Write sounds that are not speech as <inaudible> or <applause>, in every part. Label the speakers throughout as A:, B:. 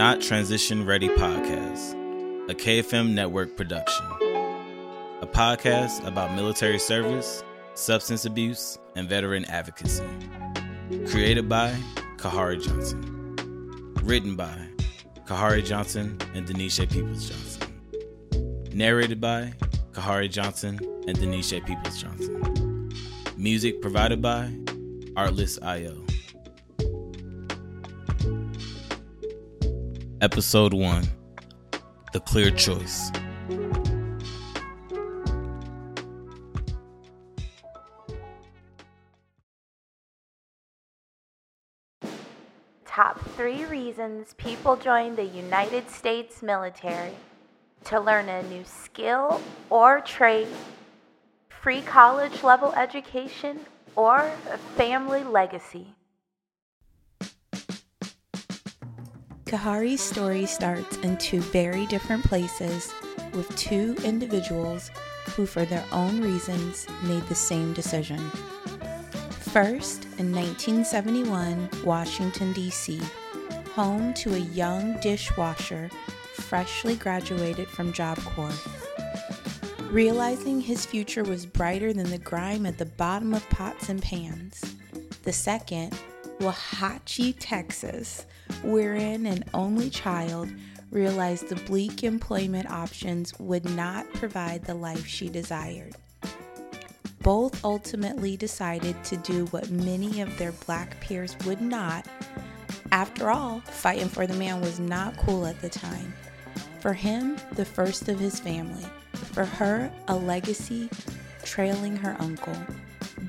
A: Not Transition Ready podcast, a KFM network production. A podcast about military service, substance abuse, and veteran advocacy. Created by Khari Johnson. Written by Khari Johnson and Denisha Peoples Johnson. Narrated by Khari Johnson and Denisha Peoples Johnson. Music provided by Artlist.io. Episode 1 The Clear Choice.
B: Top three reasons people join the United States military to learn a new skill or trade, free college level education, or a family legacy.
C: Khari's story starts in two very different places with two individuals who, for their own reasons, made the same decision. First, in 1971, Washington, D.C., home to a young dishwasher freshly graduated from Job Corps. Realizing his future was brighter than the grime at the bottom of pots and pans. The second, Waxahachie, Texas, wherein an only child realized the bleak employment options would not provide the life she desired. Both ultimately decided to do what many of their black peers would not. After all, fighting for the man was not cool at the time. For him, the first of his family. For her, a legacy trailing her uncle.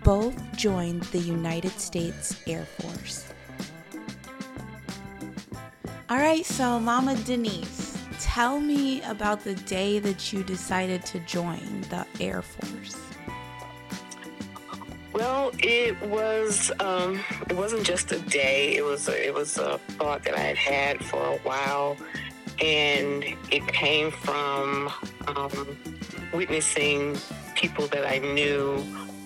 C: Both joined the United States Air Force. All right, so Mama Denise, tell me about the day that you decided to join the Air Force.
D: Well, it was. Um, it wasn't just a day. It was. A, it was a thought that I had had for a while, and it came from um, witnessing people that I knew,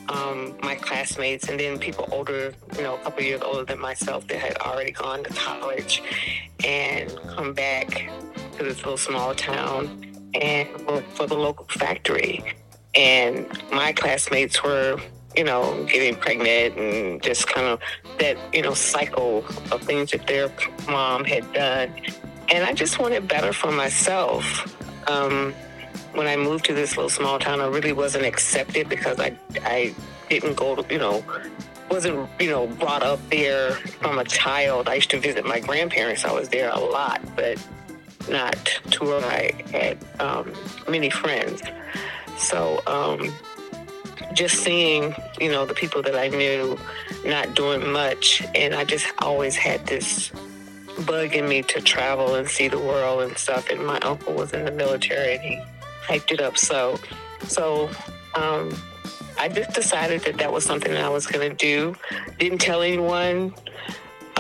D: um, my classmates, and then people older, you know, a couple years older than myself that had already gone to college and come back to this little small town and work for the local factory. And my classmates were you know, getting pregnant and just kind of that, you know, cycle of things that their mom had done. And I just wanted better for myself. Um, when I moved to this little small town, I really wasn't accepted because I, I didn't go to, you know, wasn't, you know, brought up there from a child. I used to visit my grandparents. I was there a lot, but not to where I had um, many friends. So, um, just seeing, you know, the people that I knew not doing much. And I just always had this bug in me to travel and see the world and stuff. And my uncle was in the military and he hyped it up so. So um, I just decided that that was something that I was going to do. Didn't tell anyone.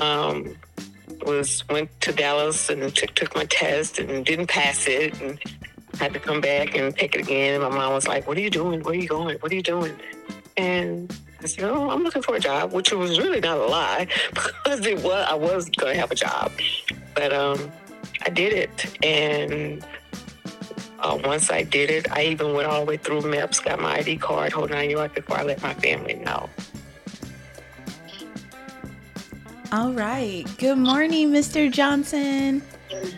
D: Um, was went to Dallas and took, took my test and didn't pass it and had to come back and take it again. And my mom was like, "What are you doing? Where are you going? What are you doing?" And I said, "Oh, I'm looking for a job," which was really not a lie <laughs> because it was I was going to have a job, but um, I did it. And uh, once I did it, I even went all the way through MEPS, got my ID card, whole nine yards before I let my family know.
C: All right. Good morning, Mr. Johnson.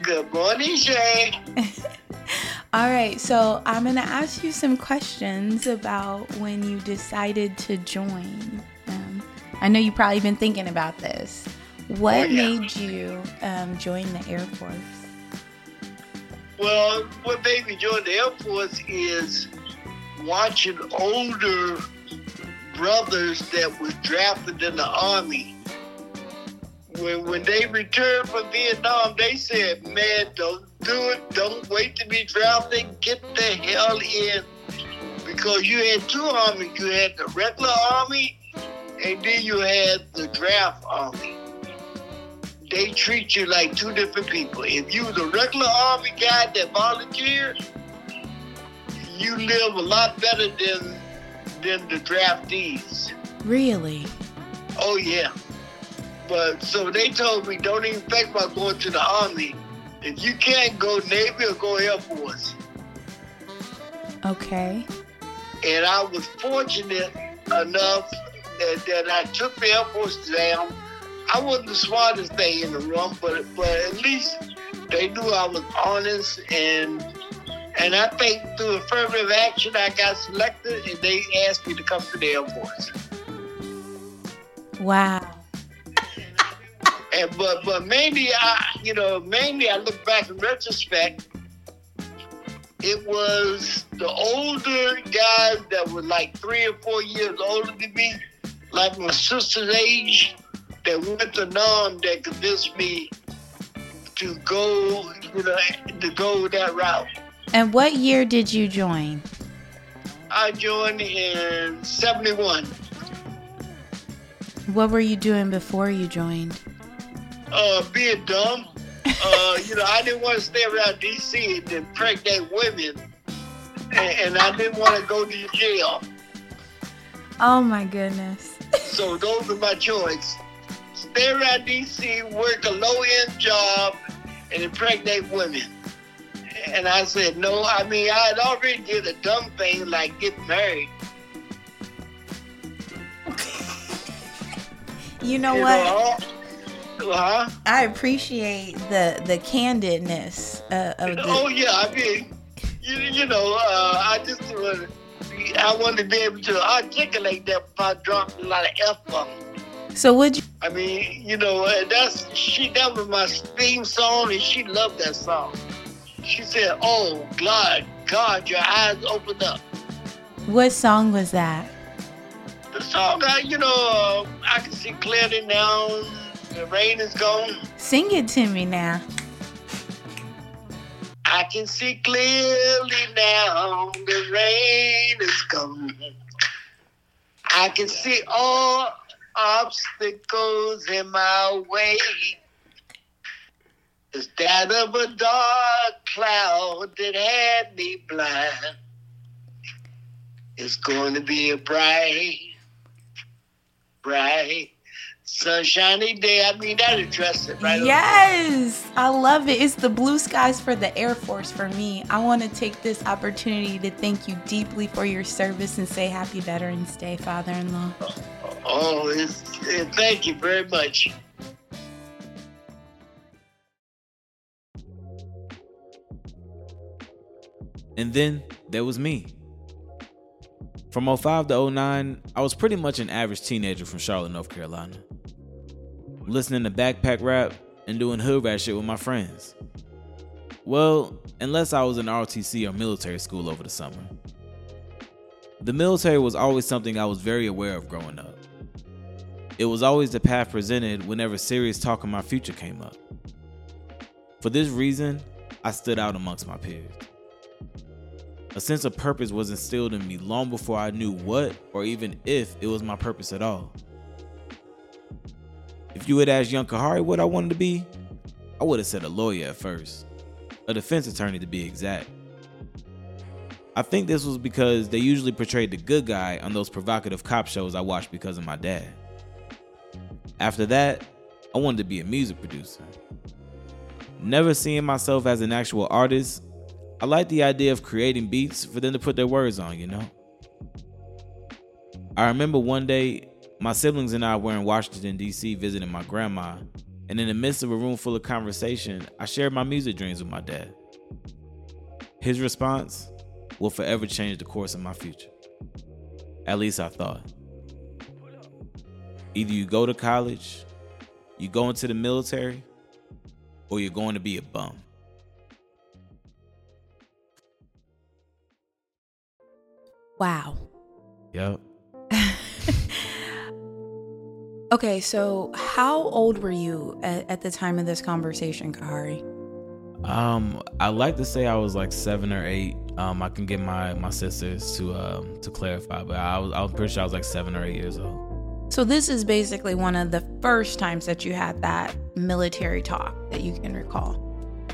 E: Good morning, Shay. <laughs>
C: All right, so I'm going to ask you some questions about when you decided to join. Um, I know you've probably been thinking about this. What
E: Oh, yeah.
C: made you um, join the Air Force?
E: Well, what made me join the Air Force is watching older brothers that was drafted in the Army. When, when they returned from Vietnam, they said, man, don't do it. Don't wait to be drafted. Get the hell in. Because you had two armies. You had the regular army, and then you had the draft army. They treat you like two different people. If you was a regular army guy that volunteered, you live a lot better than than the draftees.
C: Really?
E: Oh yeah. But so they told me don't even think about going to the army if you can't go Navy or go Air Force.
C: Okay.
E: And I was fortunate enough that, that I took the Air Force exam. I wasn't the smartest thing in the room, but but at least they knew I was honest and and I think through affirmative action I got selected and they asked me to come to the Air Force.
C: Wow.
E: And but but mainly I you know mainly I look back in retrospect. It was the older guys that were like three or four years older than me, like my sister's age, that went to 'Nam that convinced me to go, you know, to go that route.
C: And what year did you join?
E: I joined in '71.
C: What were you doing before you joined?
E: Uh, being dumb. Uh, you know, I didn't want to stay around D.C. and impregnate women, and, and I didn't want to go to jail.
C: Oh my goodness.
E: So those are my choice. Stay around D.C., work a low-end job, and impregnate women. And I said, no, I mean, I had already did a dumb thing like get married. <laughs>
C: You know
E: You
C: what?
E: know, huh?
C: I appreciate the the candidness uh, of the.
E: Oh yeah, I mean, you, you know, uh, I just uh, I wanted to be able to articulate that without dropping a lot of f bombs.
C: So would you?
E: I mean, you know, that's she. That was my theme song, and she loved that song. She said, "Oh God, God, your eyes opened up."
C: What song was that?
E: The song, I, you know, uh, I can see clearly now. The rain is gone.
C: Sing it to me now.
E: I can see clearly now. The rain is gone. I can see all obstacles in my way. It's that of a dark cloud that had me blind. It's going to be a bright, bright, sunshiny day. I mean, that addressed it right.
C: Yes, I love it. It's the blue skies for the Air Force for me. I want to take this opportunity to thank you deeply for your service and say Happy Veterans Day, Father-in-law.
E: Oh, it's, eh, thank you very much.
A: And then there was me. From 05 to 09, I was pretty much an average teenager from Charlotte, North Carolina. Listening to backpack rap and doing hood rat shit with my friends. Well, unless I was in ROTC or military school over the summer. The military was always something I was very aware of growing up. It was always the path presented whenever serious talk of my future came up. For this reason, I stood out amongst my peers. A sense of purpose was instilled in me long before I knew what or even if it was my purpose at all. If you had asked young Khari what I wanted to be, I would have said a lawyer at first, a defense attorney to be exact. I think this was because they usually portrayed the good guy on those provocative cop shows I watched because of my dad. After that, I wanted to be a music producer. Never seeing myself as an actual artist, I like the idea of creating beats for them to put their words on, you know? I remember one day, my siblings and I were in Washington, D.C., visiting my grandma, and in the midst of a room full of conversation, I shared my music dreams with my dad. His response will forever change the course of my future. At least I thought. Either you go to college, you go into the military, or you're going to be a bum.
C: Wow.
A: Yep. <laughs>
C: Okay, so how old were you at, at the time of this conversation, Khari?
A: Um, I like to say I was like seven or eight. Um, I can get my my sisters to um to clarify, but I was I was pretty sure I was like seven or eight years old.
C: So this is basically one of the first times that you had that military talk that you can recall.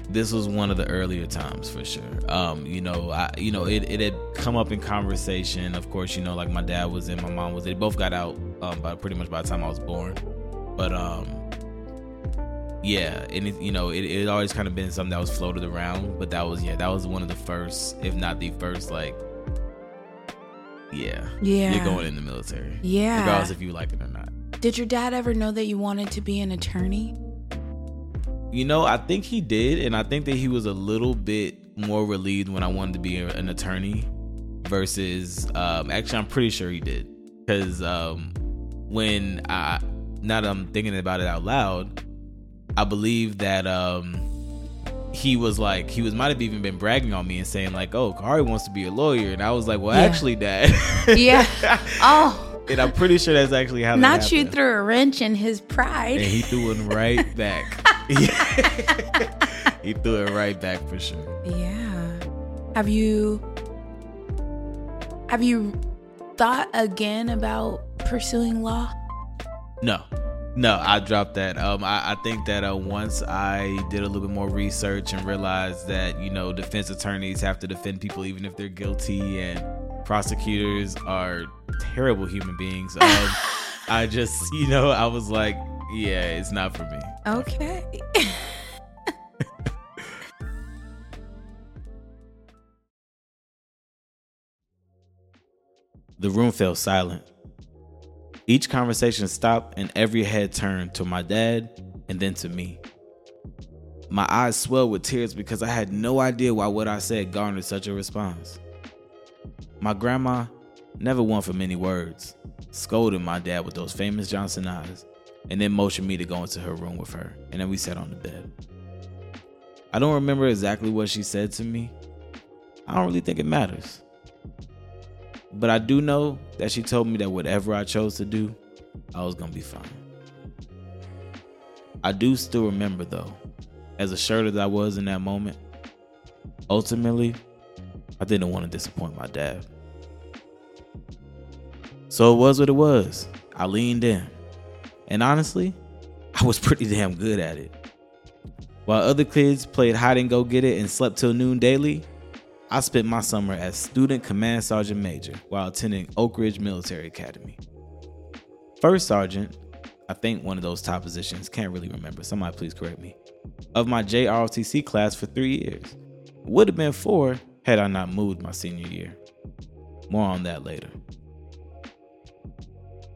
A: This was one of the earlier times for sure. Um, you know, I you know it, it had come up in conversation. Of course, you know, like my dad was in, my mom was. They both got out um, by pretty much by the time I was born. But um, yeah, and it, you know, it, it always kind of been something that was floated around, but that was yeah, that was one of the first, if not the first, like, yeah,
C: Yeah.
A: you're going in the military,
C: Yeah.
A: regardless if you like it or not.
C: Did your dad ever know that you wanted to be an attorney?
A: You know, I think he did, and I think that he was a little bit more relieved when I wanted to be an attorney versus. Um, actually, I'm pretty sure he did because um, when I now that I'm thinking about it out loud, I believe that um, he was like he was might have even been bragging on me and saying like, "Oh, Khari wants to be a lawyer," and I was like, "Well,
C: Yeah.
A: actually, Dad." <laughs>
C: Yeah. Oh,
A: and I'm pretty sure that's actually how.
C: not you threw a wrench in his pride And
A: he threw it right <laughs> back. <laughs> he threw it right back for sure.
C: Yeah. Have you have you thought again about pursuing law?
A: No, no, I dropped that. Um, I, I think that uh, once I did a little bit more research and realized that you know defense attorneys have to defend people even if they're guilty, and prosecutors are terrible human beings. Um, <laughs> I just you know I was like, yeah, it's not for me.
C: Okay. <laughs>
A: The room fell silent. Each conversation stopped and every head turned to my dad and then to me. My eyes swelled with tears because I had no idea why what I said garnered such a response. My grandma, never one for many words, scolded my dad with those famous Johnson eyes and then motioned me to go into her room with her, and then we sat on the bed. I don't remember exactly what she said to me. I don't really think it matters. But I do know that she told me that whatever I chose to do, I was gonna be fine. I do still remember though, as assured as I was in that moment, ultimately, I didn't want to disappoint my dad. So it was what it was. I leaned in. And honestly, I was pretty damn good at it. While other kids played hide and go get it and slept till noon daily, I spent my summer as student command sergeant major while attending Oak Ridge Military Academy. First sergeant, I think one of those top positions, can't really remember, somebody please correct me, of my JROTC class for three years. Would have been four had I not moved my senior year. More on that later.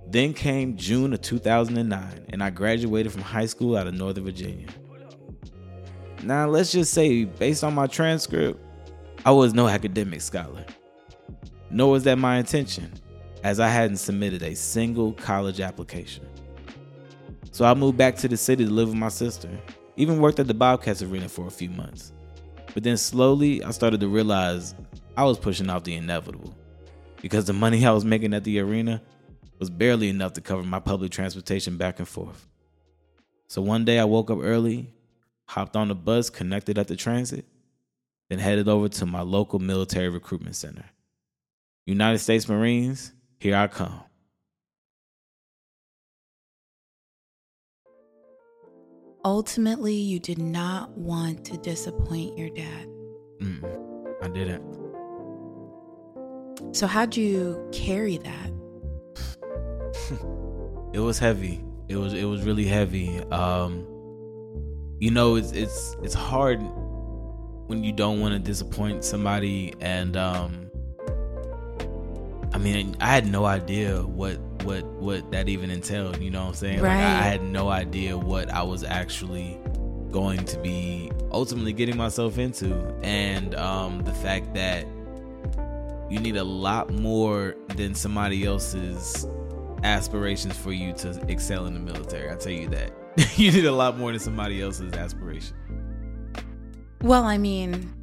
A: Then came June of 2009, and I graduated from high school out of Northern Virginia. Now, let's just say, based on my transcript, I was no academic scholar. Nor was that my intention, as I hadn't submitted a single college application. So I moved back to the city to live with my sister, even worked at the Bobcats Arena for a few months. But then slowly, I started to realize I was pushing off the inevitable because the money I was making at the arena was barely enough to cover my public transportation back and forth. So one day I woke up early, hopped on the bus connected at the transit, then headed over to my local military recruitment center. United States Marines, here I come.
C: Ultimately, you did not want to disappoint your dad.
A: Mm, I didn't.
C: So, how'd you carry that? <laughs>
A: It was heavy. It was it was really heavy. Um you know, it's it's it's hard when you don't want to disappoint somebody and um I mean, I had no idea what what what that even entailed, you know what I'm saying? Like I,
C: Right.
A: I had no idea what I was actually going to be ultimately getting myself into and um the fact that you need a lot more than somebody else's aspirations for you to excel in the military. I tell you that. <laughs> you need a lot more than somebody else's aspiration.
C: Well, I mean,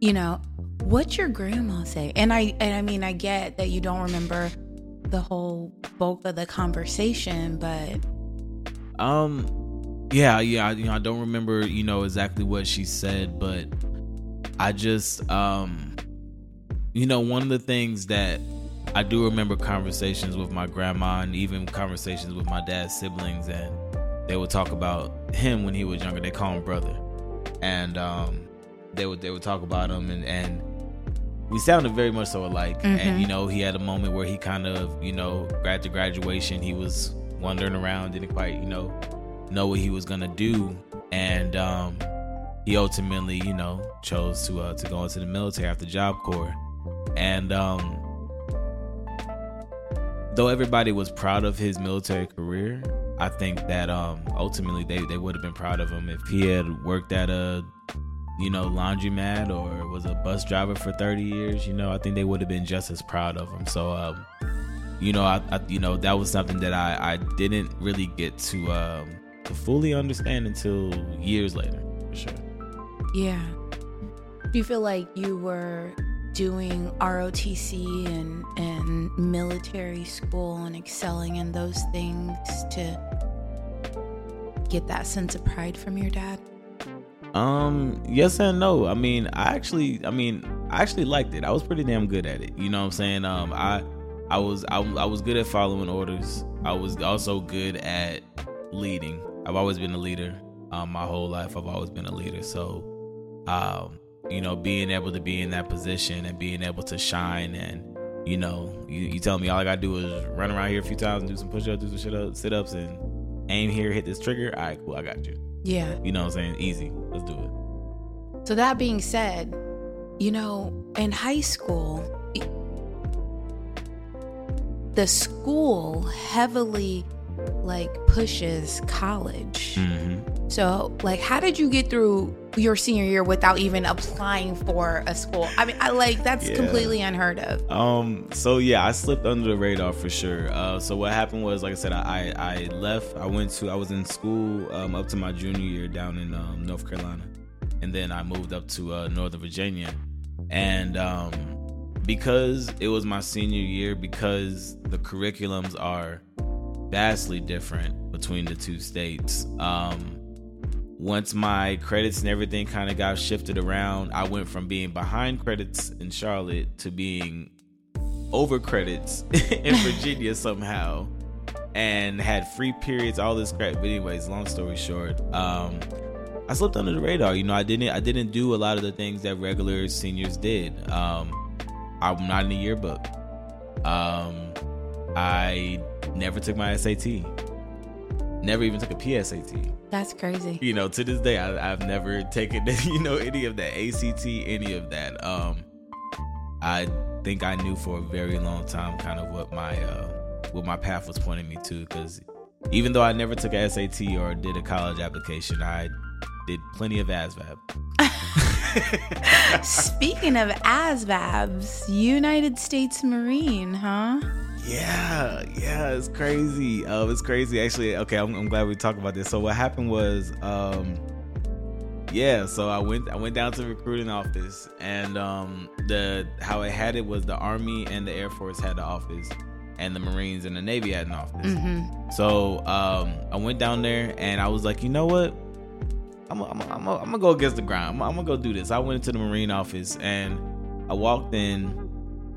C: you know, what's your grandma say? And I and I mean, I get that you don't remember the whole bulk of the conversation, but
A: Um yeah, yeah, I- you know, I don't remember, you know, exactly what she said, but I just um you know, one of the things that I do remember conversations with my grandma and even conversations with my dad's siblings and they would talk about him when he was younger. They call him brother. And um they would they would talk about him and and we sounded very much so alike.
C: Mhm.
A: And you know, he had a moment where he kind of, you know, after graduation, he was wandering around, didn't quite, you know, know what he was gonna do, and um, he ultimately, you know, chose to uh, to go into the military after Job Corps, and um, though everybody was proud of his military career, I think that um, ultimately they, they would have been proud of him if he had worked at a you know laundromat or was a bus driver for 30 years. You know, I think they would have been just as proud of him. So um, you know, I, I, you know that was something that I I didn't really get to um, to fully understand until years later, for sure.
C: Yeah. Do you feel like you were doing ROTC and and military school and excelling in those things to get that sense of pride from your dad?
A: Um, yes and no. I mean, I actually, I mean, I actually liked it. I was pretty damn good at it. You know what I'm saying? Um, I, I was, I, I was good at following orders. I was also good at leading. I've always been a leader. Um, my whole life, I've always been a leader. So, um, you know, being able to be in that position and being able to shine and, you know, you, you tell me all I gotta do is run around here a few times and do some push ups, do some shit up, sit ups, and aim here, hit this trigger. All right, cool, I got you.
C: Yeah.
A: You know what I'm saying? Easy. Let's do it.
C: So that being said, you know, in high school, the school heavily like pushes college.
A: Mm-hmm.
C: So, like, how did you get through your senior year without even applying for a school? I mean, I like that's
A: Yeah.
C: completely unheard of.
A: Um. So yeah, I slipped under the radar for sure. Uh. So what happened was, like I said, I I left. I went to. I was in school um up to my junior year down in um, North Carolina, and then I moved up to uh, Northern Virginia, and um because it was my senior year, because the curriculums are vastly different between the two states. Um. Once my credits and everything kind of got shifted around, I went from being behind credits in Charlotte to being over credits <laughs> in <laughs> Virginia somehow and had free periods, all this crap. But anyways, long story short, um, I slipped under the radar. You know, I didn't I didn't do a lot of the things that regular seniors did. Um, I'm not in the yearbook. Um, I never took my SAT. Never even took a PSAT.
C: That's crazy.
A: You know, to this day, I, I've never <laughs> taken <laughs> you know any of that ACT, any of that. Um, I think I knew for a very long time kind of what my uh, what my path was pointing me to because even though I never took a SAT or did a college application, I did plenty of ASVAB. <laughs>
C: Speaking of ASVABs, United States Marine, huh?
A: Yeah, yeah, it's crazy. Uh, it's crazy. Actually, okay, I'm, I'm glad we talked about this. So what happened was, um, yeah, so I went I went down to the recruiting office, and um, the how it had it was the Army and the Air Force had the office, and the Marines and the Navy had an office.
C: Mm-hmm.
A: So um, I went down there, and I was like, you know what? I'm I'm I'm I'm gonna go against the grind. I'm, I'm gonna go do this. I went into the Marine office, and I walked in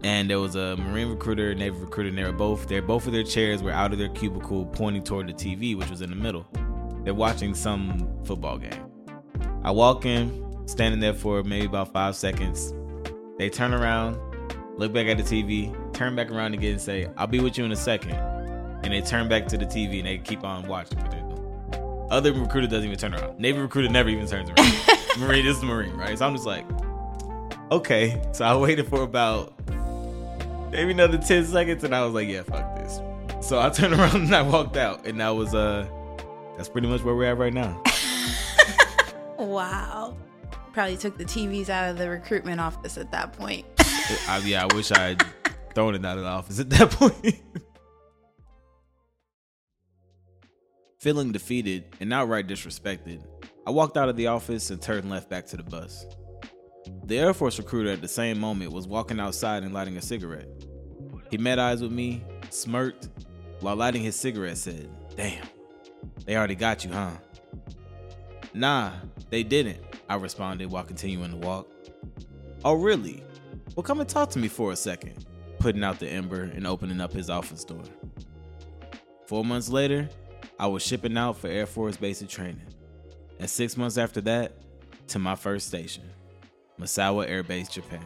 A: and there was a marine recruiter navy recruiter and they were both there both of their chairs were out of their cubicle pointing toward the tv which was in the middle. They're watching some football game. I walk in standing there for maybe about five seconds. They turn around look back at the tv turn back around again and say i'll be with you in a second. And they turn back to the tv and they keep on watching other recruiter doesn't even turn around. Navy recruiter never even turns around. <laughs> Marine is marine right? So i'm just like okay. So i waited for about maybe another 10 seconds and I was like, yeah, fuck this. So I turned around and I walked out and that was uh that's pretty much where we're at right now. <laughs>
C: Wow. Probably took the TVs out of the recruitment office at that point. <laughs>
A: I, yeah, I wish I had thrown it out of the office at that point. <laughs> Feeling defeated and outright disrespected, I walked out of the office and turned left back to the bus. The Air Force recruiter at the same moment was walking outside and lighting a cigarette. He met eyes with me, smirked, while lighting his cigarette said, Damn, they already got you, huh? Nah, they didn't, I responded while continuing to walk. Oh, really? Well, come and talk to me for a second, putting out the ember and opening up his office door. Four months later, I was shipping out for Air Force basic training. And six months after that, to my first station, Misawa Air Base, Japan.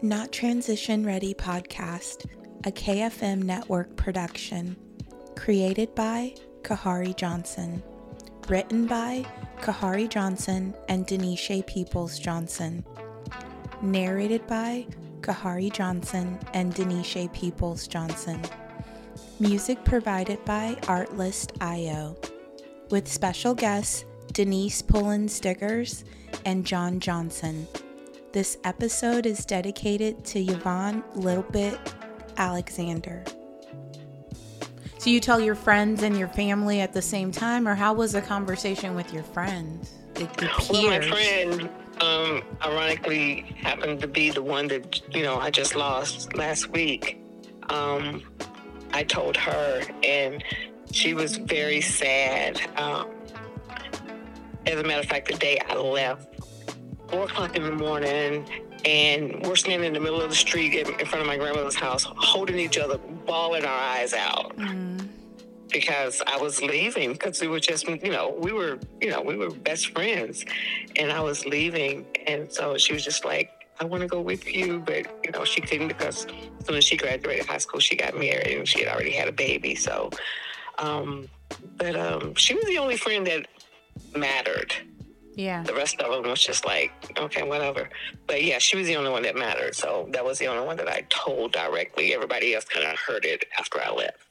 C: Not Transition Ready podcast, a KFM network production. Created by Khari Johnson. Written by Khari Johnson and Denisha Peoples Johnson. Narrated by Khari Johnson and Denisha Peoples Johnson. Music provided by Artlist.io. With special guests Denise Pullen Stickers and John Johnson. This episode is dedicated to Yvonne Littlebit Alexander. So you tell your friends and your family at the same time, or how was the conversation with your friends? Your peers?
D: Well, my friend, um, ironically, happened to be the one that you know I just lost last week. Um, I told her, and she was very sad. Um, as a matter of fact, the day I left, four o'clock in the morning, and we're standing in the middle of the street in, in front of my grandmother's house, holding each other, bawling our eyes out.
C: Mm,
D: Because I was leaving, because we were just, you know, we were, you know, we were best friends, and I was leaving, and so she was just like, "I want to go with you," but you know, she couldn't because as soon as she graduated high school, she got married and she had already had a baby. So, um, but um, she was the only friend that mattered.
C: yeah.
D: The rest of them was just like, okay, whatever. But yeah, she was the only one that mattered. So that was the only one that I told directly. Everybody else kind of heard it after I left.